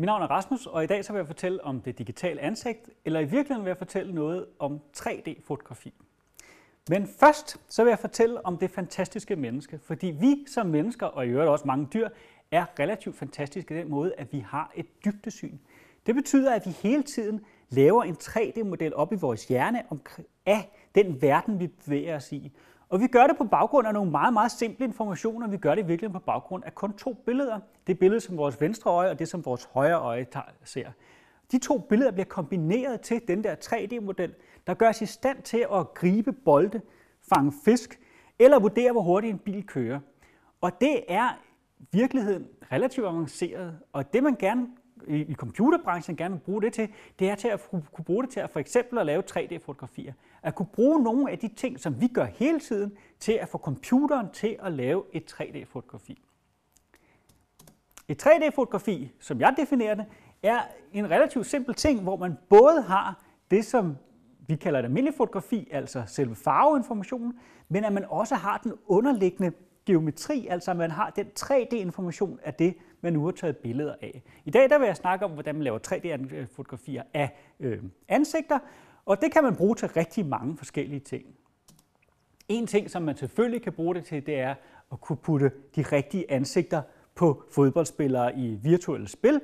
Mit navn er Rasmus, og i dag så vil jeg fortælle om det digitale ansigt, eller i virkeligheden vil jeg fortælle noget om 3D-fotografi. Men først så vil jeg fortælle om det fantastiske menneske, fordi vi som mennesker, og i øvrigt også mange dyr, er relativt fantastiske i den måde, at vi har et dybdesyn. Det betyder, at vi hele tiden laver en 3D-model op i vores hjerne af den verden, vi bevæger os i. Og vi gør det på baggrund af nogle meget, meget simple informationer. Vi gør det virkelig på baggrund af kun to billeder. Det billede, som vores venstre øje og det, som vores højre øje ser. De to billeder bliver kombineret til den der 3D-model, der gør os i stand til at gribe bolde, fange fisk eller vurdere, hvor hurtigt en bil kører. Og det er virkeligheden relativt avanceret, og det man gerne i computerbranchen gerne vil bruge det til, det er til at kunne bruge det til at for eksempel at lave 3D-fotografier. At kunne bruge nogle af de ting, som vi gør hele tiden, til at få computeren til at lave et 3D-fotografi. Et 3D-fotografi, som jeg definerer det, er en relativt simpel ting, hvor man både har det, som vi kalder det almindelig fotografi, altså selve farveinformationen, men at man også har den underliggende geometri, altså at man har den 3D-information af det, man nu har taget billeder af. I dag der vil jeg snakke om, hvordan man laver 3D-fotografier af øh, ansigter, og det kan man bruge til rigtig mange forskellige ting. En ting, som man selvfølgelig kan bruge det til, det er at kunne putte de rigtige ansigter på fodboldspillere i virtuelle spil.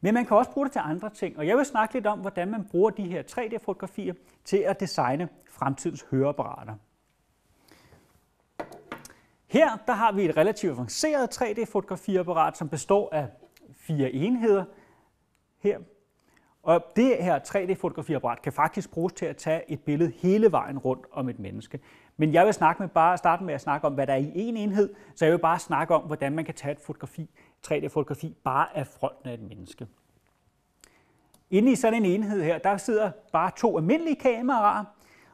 Men man kan også bruge det til andre ting, og jeg vil snakke lidt om, hvordan man bruger de her 3D-fotografier til at designe fremtidens høreapparater. Her der har vi et relativt avanceret 3D-fotografiapparat, som består af fire enheder. Her. Og det her 3D-fotografiapparat kan faktisk bruges til at tage et billede hele vejen rundt om et menneske. Men jeg vil snakke med bare starte med at snakke om, hvad der er i en enhed, så jeg vil bare snakke om, hvordan man kan tage et fotografi, 3D-fotografi bare af fronten af et menneske. Inde i sådan en enhed her, der sidder bare to almindelige kameraer,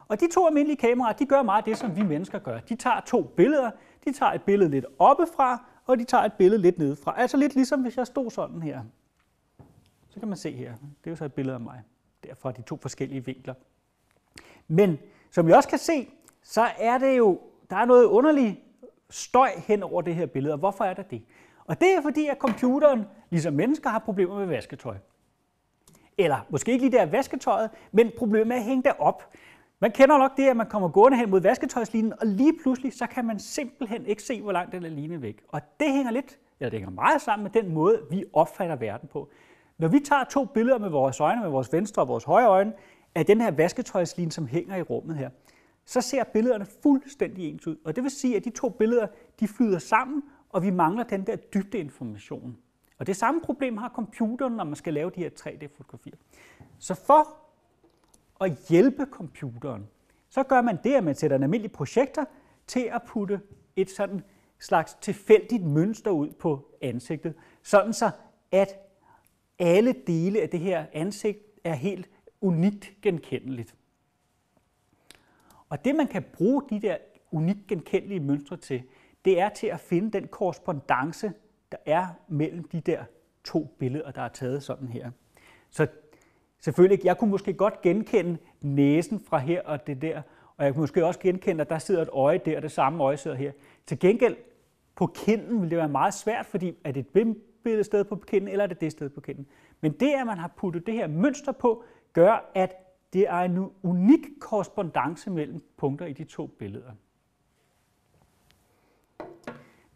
og de to almindelige kameraer, de gør meget det, som vi mennesker gør. De tager to billeder, de tager et billede lidt oppefra, og de tager et billede lidt nedefra. Altså lidt ligesom hvis jeg stod sådan her. Så kan man se her, det er jo så et billede af mig, derfra de to forskellige vinkler. Men som I også kan se, så er det jo, der er noget underligt støj hen over det her billede, og hvorfor er der det? Og det er fordi, at computeren, ligesom mennesker, har problemer med vasketøj. Eller måske ikke lige der vasketøjet, men problemet er at hænge det op. Man kender nok det, at man kommer gående hen mod vasketøjslinjen, og lige pludselig, så kan man simpelthen ikke se, hvor langt den er line væk. Og det hænger lidt, eller det hænger meget sammen med den måde, vi opfatter verden på. Når vi tager to billeder med vores øjne, med vores venstre og vores højre øjne, af den her vasketøjslinje, som hænger i rummet her, så ser billederne fuldstændig ens ud. Og det vil sige, at de to billeder, de flyder sammen, og vi mangler den der dybdeinformation. Og det samme problem har computeren, når man skal lave de her 3D-fotografier. Så for at hjælpe computeren, så gør man det, at man sætter en almindelig projekter til at putte et sådan slags tilfældigt mønster ud på ansigtet, sådan så at alle dele af det her ansigt er helt unikt genkendeligt. Og det, man kan bruge de der unikt genkendelige mønstre til, det er til at finde den korrespondence, der er mellem de der to billeder, der er taget sådan her. Så selvfølgelig, jeg kunne måske godt genkende næsen fra her og det der, og jeg kunne måske også genkende, at der sidder et øje der, og det samme øje sidder her. Til gengæld, på kinden ville det være meget svært, fordi er det et billede sted på kinden, eller er det det sted på kinden. Men det, at man har puttet det her mønster på, gør, at det er en unik korrespondence mellem punkter i de to billeder.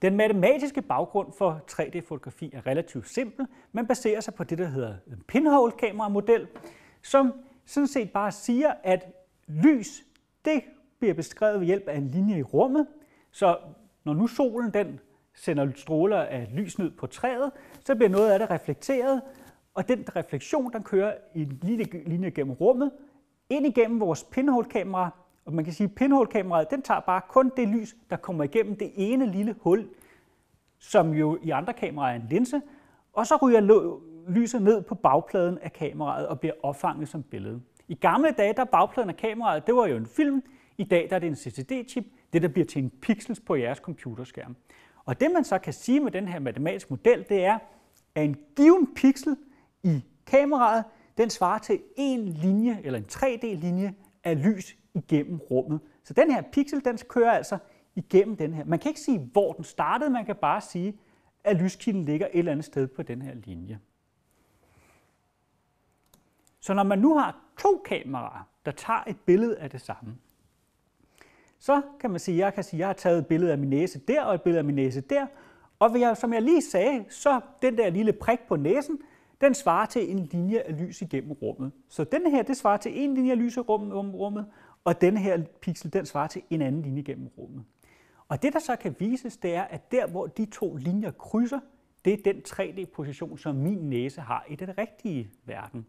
Den matematiske baggrund for 3D-fotografi er relativt simpel. Man baserer sig på det, der hedder en pinhole-kameramodel, som sådan set bare siger, at lys det bliver beskrevet ved hjælp af en linje i rummet. Så når nu solen den sender stråler af lys ned på træet, så bliver noget af det reflekteret, og den refleksion den kører i en lille linje gennem rummet, ind igennem vores pinhole-kamera, og man kan sige, at pinhole-kameraet den tager bare kun det lys, der kommer igennem det ene lille hul, som jo i andre kameraer er en linse, og så ryger lyset ned på bagpladen af kameraet og bliver opfanget som billede. I gamle dage, der bagpladen af kameraet, det var jo en film. I dag der er det en CCD-chip, det der bliver til en pixels på jeres computerskærm. Og det man så kan sige med den her matematiske model, det er, at en given pixel i kameraet, den svarer til en linje, eller en 3D-linje af lys igennem rummet. Så den her pixel, den kører altså igennem den her. Man kan ikke sige, hvor den startede, man kan bare sige, at lyskilden ligger et eller andet sted på den her linje. Så når man nu har to kameraer, der tager et billede af det samme, så kan man sige, at jeg kan sige, at jeg har taget et billede af min næse der og et billede af min næse der, og jeg, som jeg lige sagde, så den der lille prik på næsen, den svarer til en linje af lys igennem rummet. Så den her, det svarer til en linje af lys i rummet, og den her pixel, den svarer til en anden linje gennem rummet. Og det, der så kan vises, det er, at der, hvor de to linjer krydser, det er den 3D-position, som min næse har i den rigtige verden.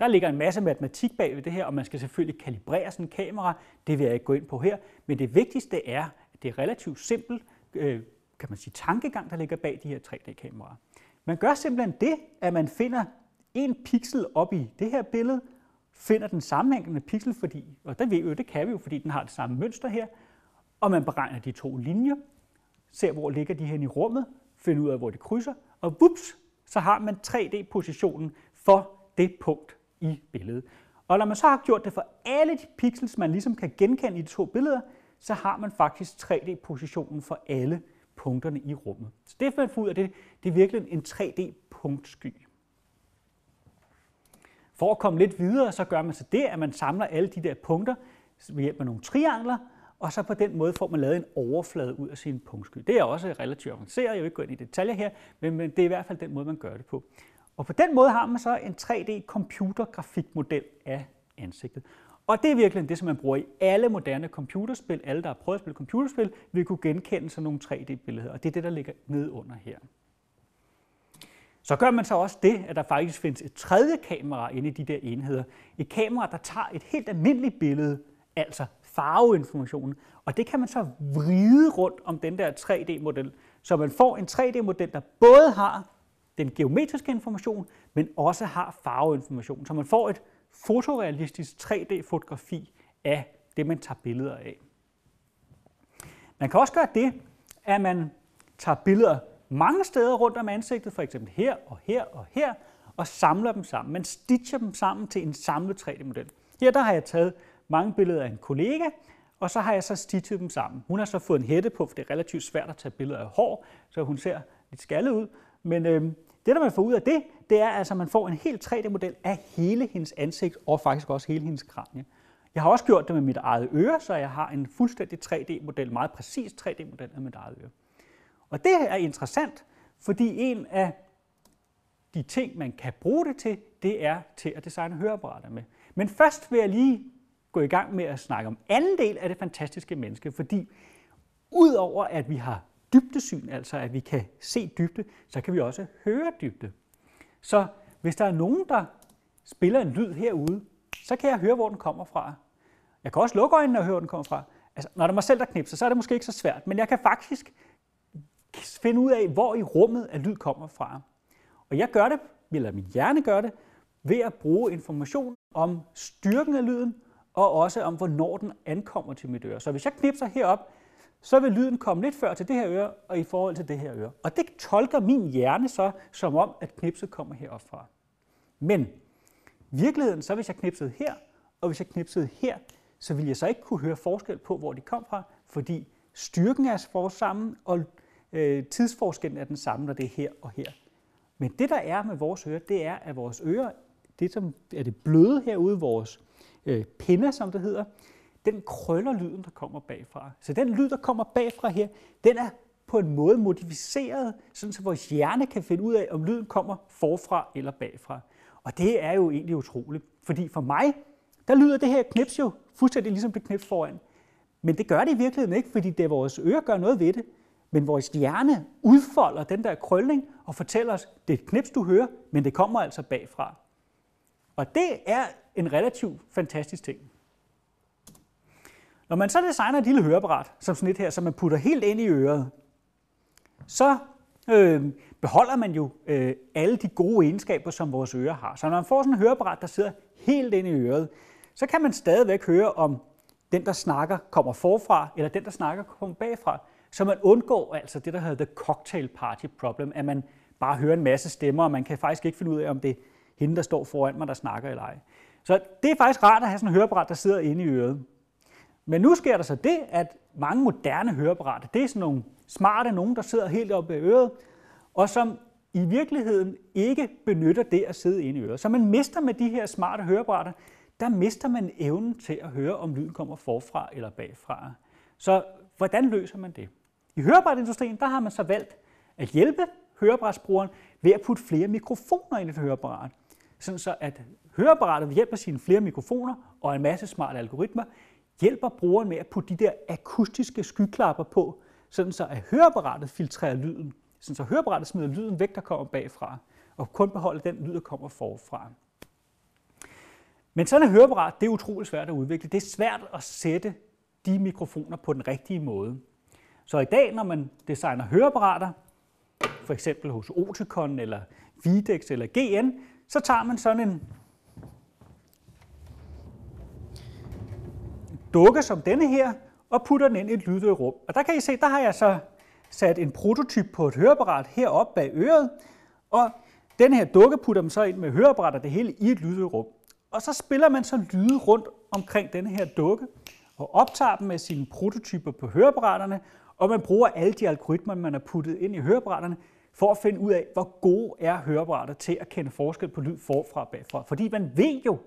Der ligger en masse matematik bag ved det her, og man skal selvfølgelig kalibrere sådan en kamera. Det vil jeg ikke gå ind på her. Men det vigtigste er, at det er relativt simpelt, øh, kan man sige, tankegang, der ligger bag de her 3D-kameraer. Man gør simpelthen det, at man finder en pixel op i det her billede, finder den sammenhængende pixel, fordi, og det ved vi jo, det kan vi jo, fordi den har det samme mønster her, og man beregner de to linjer, ser hvor ligger de hen i rummet, finder ud af, hvor de krydser, og vups, så har man 3D-positionen for det punkt i billedet. Og når man så har gjort det for alle de pixels, man ligesom kan genkende i de to billeder, så har man faktisk 3D-positionen for alle punkterne i rummet. Så det, man får ud af det, det er virkelig en 3D-punktsky. For at komme lidt videre, så gør man så det, at man samler alle de der punkter ved hjælp af nogle triangler, og så på den måde får man lavet en overflade ud af sin punktsky. Det er også relativt avanceret, jeg vil ikke gå ind i detaljer her, men det er i hvert fald den måde, man gør det på. Og på den måde har man så en 3D-computergrafikmodel af ansigtet. Og det er virkelig det, som man bruger i alle moderne computerspil. Alle, der har prøvet at spille computerspil, vil kunne genkende sådan nogle 3D-billeder. Og det er det, der ligger nede under her. Så gør man så også det, at der faktisk findes et tredje kamera inde i de der enheder. Et kamera, der tager et helt almindeligt billede, altså farveinformationen, og det kan man så vride rundt om den der 3D-model, så man får en 3D-model, der både har den geometriske information, men også har farveinformation, så man får et fotorealistisk 3D-fotografi af det, man tager billeder af. Man kan også gøre det, at man tager billeder mange steder rundt om ansigtet, for eksempel her og her og her, og samler dem sammen. Man stitcher dem sammen til en samlet 3D-model. Her der har jeg taget mange billeder af en kollega, og så har jeg så stitchet dem sammen. Hun har så fået en hætte på, for det er relativt svært at tage billeder af hår, så hun ser lidt skaldet ud. Men øh, det, der man får ud af det, det er altså, at man får en helt 3D-model af hele hendes ansigt, og faktisk også hele hendes kranie. Jeg har også gjort det med mit eget øre, så jeg har en fuldstændig 3D-model, meget præcis 3D-model af mit eget øre. Og det er interessant, fordi en af de ting, man kan bruge det til, det er til at designe høreapparater med. Men først vil jeg lige gå i gang med at snakke om anden del af det fantastiske menneske, fordi udover at vi har dybdesyn, altså at vi kan se dybde, så kan vi også høre dybde. Så hvis der er nogen, der spiller en lyd herude, så kan jeg høre, hvor den kommer fra. Jeg kan også lukke øjnene og høre, hvor den kommer fra. Altså, når det er mig selv, der knipser, så er det måske ikke så svært, men jeg kan faktisk finde ud af, hvor i rummet at lyd kommer fra. Og jeg gør det, eller min hjerne gør det, ved at bruge information om styrken af lyden, og også om, hvornår den ankommer til mit øre. Så hvis jeg knipser herop, så vil lyden komme lidt før til det her øre, og i forhold til det her øre. Og det tolker min hjerne så, som om, at knipset kommer herop fra. Men virkeligheden, så hvis jeg knipsede her, og hvis jeg knipsede her, så ville jeg så ikke kunne høre forskel på, hvor de kom fra, fordi styrken er for sammen, og øh, tidsforskellen er den samme, når det er her og her. Men det, der er med vores ører, det er, at vores øre, det som er det bløde herude, vores øh, pinde, som det hedder, den krøller lyden, der kommer bagfra. Så den lyd, der kommer bagfra her, den er på en måde modificeret, sådan så vores hjerne kan finde ud af, om lyden kommer forfra eller bagfra. Og det er jo egentlig utroligt, fordi for mig, der lyder det her knips jo fuldstændig ligesom det knips foran. Men det gør det i virkeligheden ikke, fordi det vores øre gør noget ved det. Men vores hjerne udfolder den der krølling og fortæller os, det er et knips, du hører, men det kommer altså bagfra. Og det er en relativt fantastisk ting. Når man så designer et lille høreapparat, som sådan et her, som man putter helt ind i øret, så øh, beholder man jo øh, alle de gode egenskaber, som vores ører har. Så når man får sådan et høreapparat, der sidder helt ind i øret, så kan man stadigvæk høre, om den, der snakker, kommer forfra, eller den, der snakker, kommer bagfra. Så man undgår altså det, der hedder the cocktail party problem, at man bare hører en masse stemmer, og man kan faktisk ikke finde ud af, om det er hende, der står foran mig, der snakker eller ej. Så det er faktisk rart at have sådan en høreapparat, der sidder inde i øret. Men nu sker der så det, at mange moderne høreapparater, det er sådan nogle smarte nogen, der sidder helt oppe i øret, og som i virkeligheden ikke benytter det at sidde inde i øret. Så man mister med de her smarte høreapparater, der mister man evnen til at høre, om lyden kommer forfra eller bagfra. Så hvordan løser man det? I høreapparatindustrien, der har man så valgt at hjælpe hørebrætsbrugeren ved at putte flere mikrofoner ind i et høreapparat. Sådan så at høreapparatet ved hjælp af sine flere mikrofoner og en masse smarte algoritmer hjælper brugeren med at putte de der akustiske skyklapper på, sådan så at høreapparatet filtrerer lyden, sådan så høreapparatet smider lyden væk, der kommer bagfra, og kun beholder den lyd, der kommer forfra. Men sådan et høreapparat, det er utrolig svært at udvikle. Det er svært at sætte de mikrofoner på den rigtige måde. Så i dag, når man designer høreapparater, for eksempel hos Oticon eller Videx eller GN, så tager man sådan en dukke som denne her, og putter den ind i et lydløst rum. Og der kan I se, der har jeg så sat en prototyp på et høreapparat heroppe bag øret, og den her dukke putter man så ind med høreapparater det hele i et lydløst rum. Og så spiller man så lyde rundt omkring denne her dukke, og optager dem med sine prototyper på høreapparaterne, og man bruger alle de algoritmer, man har puttet ind i høreapparaterne, for at finde ud af, hvor gode er høreapparater til at kende forskel på lyd forfra og bagfra. Fordi man ved jo,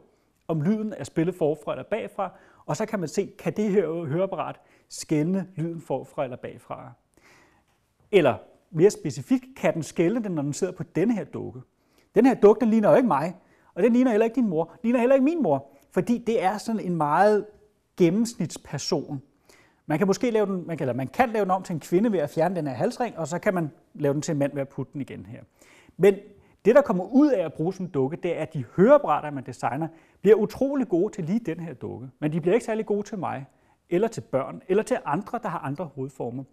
om lyden er spillet forfra eller bagfra, og så kan man se, kan det her høreapparat skælne lyden forfra eller bagfra. Eller mere specifikt, kan den skælne den, når den sidder på denne her dukke. Den her dukke, den ligner jo ikke mig, og den ligner heller ikke din mor, ligner heller ikke min mor, fordi det er sådan en meget gennemsnitsperson. Man kan måske lave den, man kan, eller man kan lave den om til en kvinde ved at fjerne den her halsring, og så kan man lave den til en mand ved at putte den igen her. Men det, der kommer ud af at bruge sådan en dukke, det er, at de høreapparater, man designer, bliver utrolig gode til lige den her dukke. Men de bliver ikke særlig gode til mig, eller til børn, eller til andre, der har andre hovedformer.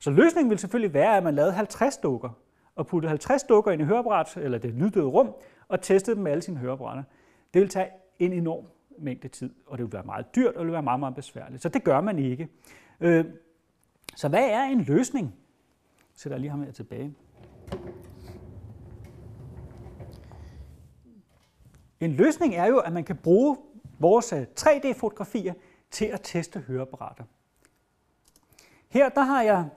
Så løsningen vil selvfølgelig være, at man lavede 50 dukker, og puttede 50 dukker ind i høreapparat, eller det lyddøde rum, og testede dem med alle sine høreapparater. Det vil tage en enorm mængde tid, og det vil være meget dyrt, og det vil være meget, meget besværligt. Så det gør man ikke. Øh, så hvad er en løsning? Så sætter jeg lige ham her tilbage. En løsning er jo, at man kan bruge vores øh, 3D-fotografier til at teste høreapparater. Her der har jeg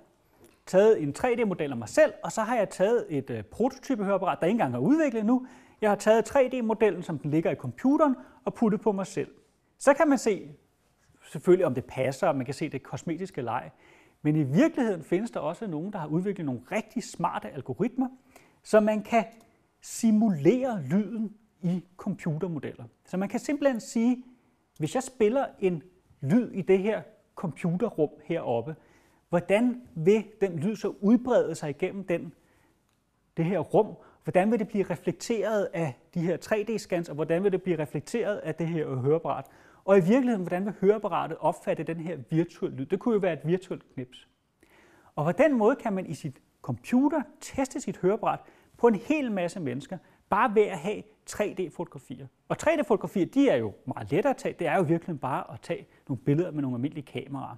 taget en 3D-model af mig selv, og så har jeg taget et øh, prototype høreapparat, der ikke engang er udviklet nu. Jeg har taget 3D-modellen, som den ligger i computeren, og puttet på mig selv. Så kan man se selvfølgelig, om det passer, og man kan se det kosmetiske leg. Men i virkeligheden findes der også nogen, der har udviklet nogle rigtig smarte algoritmer, så man kan simulere lyden i computermodeller. Så man kan simpelthen sige, hvis jeg spiller en lyd i det her computerrum heroppe, hvordan vil den lyd så udbrede sig igennem den, det her rum? Hvordan vil det blive reflekteret af de her 3D-scans, og hvordan vil det blive reflekteret af det her høreapparat? Og i virkeligheden, hvordan vil høreapparatet opfatte den her virtuelle lyd? Det kunne jo være et virtuelt knips. Og på den måde kan man i sit computer teste sit høreapparat på en hel masse mennesker, bare ved at have 3D-fotografier. Og 3D-fotografier, de er jo meget lettere at tage. Det er jo virkelig bare at tage nogle billeder med nogle almindelige kameraer.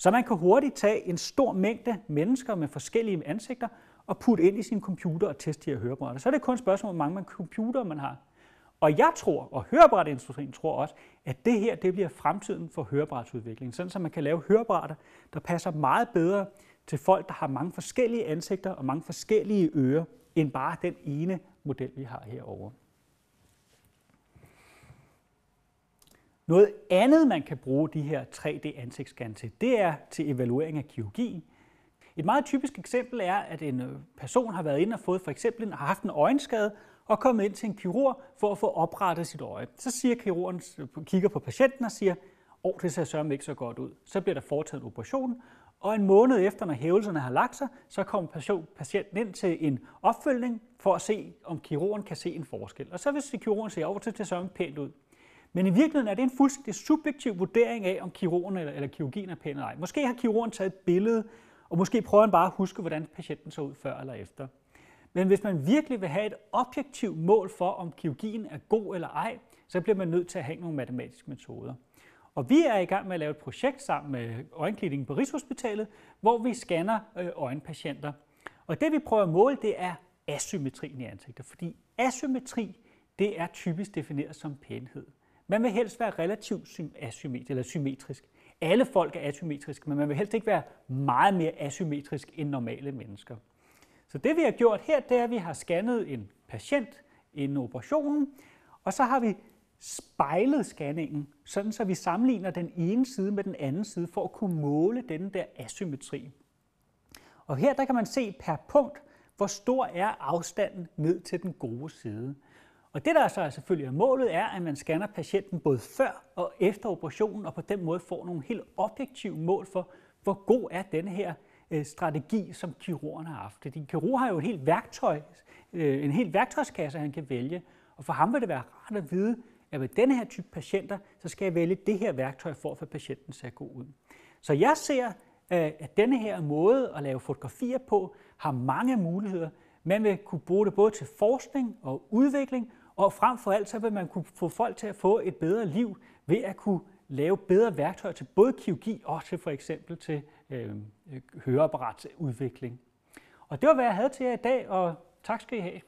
Så man kan hurtigt tage en stor mængde mennesker med forskellige ansigter og putte ind i sin computer og teste de her høreapparater. Så er det kun et spørgsmål, hvor mange computer man har. Og jeg tror, og høreapparatindustrien tror også, at det her det bliver fremtiden for høreapparatsudviklingen, sådan så man kan lave høreapparater, der passer meget bedre til folk, der har mange forskellige ansigter og mange forskellige ører, end bare den ene model, vi har herovre. Noget andet, man kan bruge de her 3D-ansigtsscan til, det er til evaluering af kirurgi. Et meget typisk eksempel er, at en øh, person har været inde og fået for eksempel har haft en øjenskade og kommet ind til en kirurg for at få oprettet sit øje. Så siger kirurgen, øh, kigger på patienten og siger, åh, det ser sørme ikke så godt ud. Så bliver der foretaget en operation, og en måned efter, når hævelserne har lagt sig, så kommer patienten ind til en opfølgning for at se, om kirurgen kan se en forskel. Og så hvis kirurgen ser over til, det ser pænt ud, men i virkeligheden er det en fuldstændig subjektiv vurdering af, om kirurgen eller, eller kirurgien er pæn eller ej. Måske har kirurgen taget et billede, og måske prøver han bare at huske, hvordan patienten så ud før eller efter. Men hvis man virkelig vil have et objektivt mål for, om kirurgien er god eller ej, så bliver man nødt til at have nogle matematiske metoder. Og vi er i gang med at lave et projekt sammen med øjenklinikken på Rigshospitalet, hvor vi scanner øh, øjenpatienter. Og det vi prøver at måle, det er asymmetrien i ansigtet, fordi asymmetri, det er typisk defineret som pænhed. Man vil helst være relativt asymmetrisk eller symmetrisk. Alle folk er asymmetriske, men man vil helst ikke være meget mere asymmetrisk end normale mennesker. Så det vi har gjort her, det er, at vi har scannet en patient inden operationen, og så har vi spejlet scanningen, sådan så vi sammenligner den ene side med den anden side for at kunne måle den der asymmetri. Og her der kan man se per punkt, hvor stor er afstanden ned til den gode side. Og det, der så er selvfølgelig er målet, er, at man scanner patienten både før og efter operationen, og på den måde får nogle helt objektive mål for, hvor god er denne her øh, strategi, som kirurgen har haft. Fordi kirurg har jo et helt værktøj, øh, en helt værktøjskasse, han kan vælge, og for ham vil det være rart at vide, at ved denne her type patienter, så skal jeg vælge det her værktøj for at få patienten ser god ud. Så jeg ser, øh, at denne her måde at lave fotografier på, har mange muligheder. Man vil kunne bruge det både til forskning og udvikling, og frem for alt så vil man kunne få folk til at få et bedre liv ved at kunne lave bedre værktøjer til både kirurgi og til for eksempel til øh, høreapparatudvikling. Og det var, hvad jeg havde til jer i dag, og tak skal I have.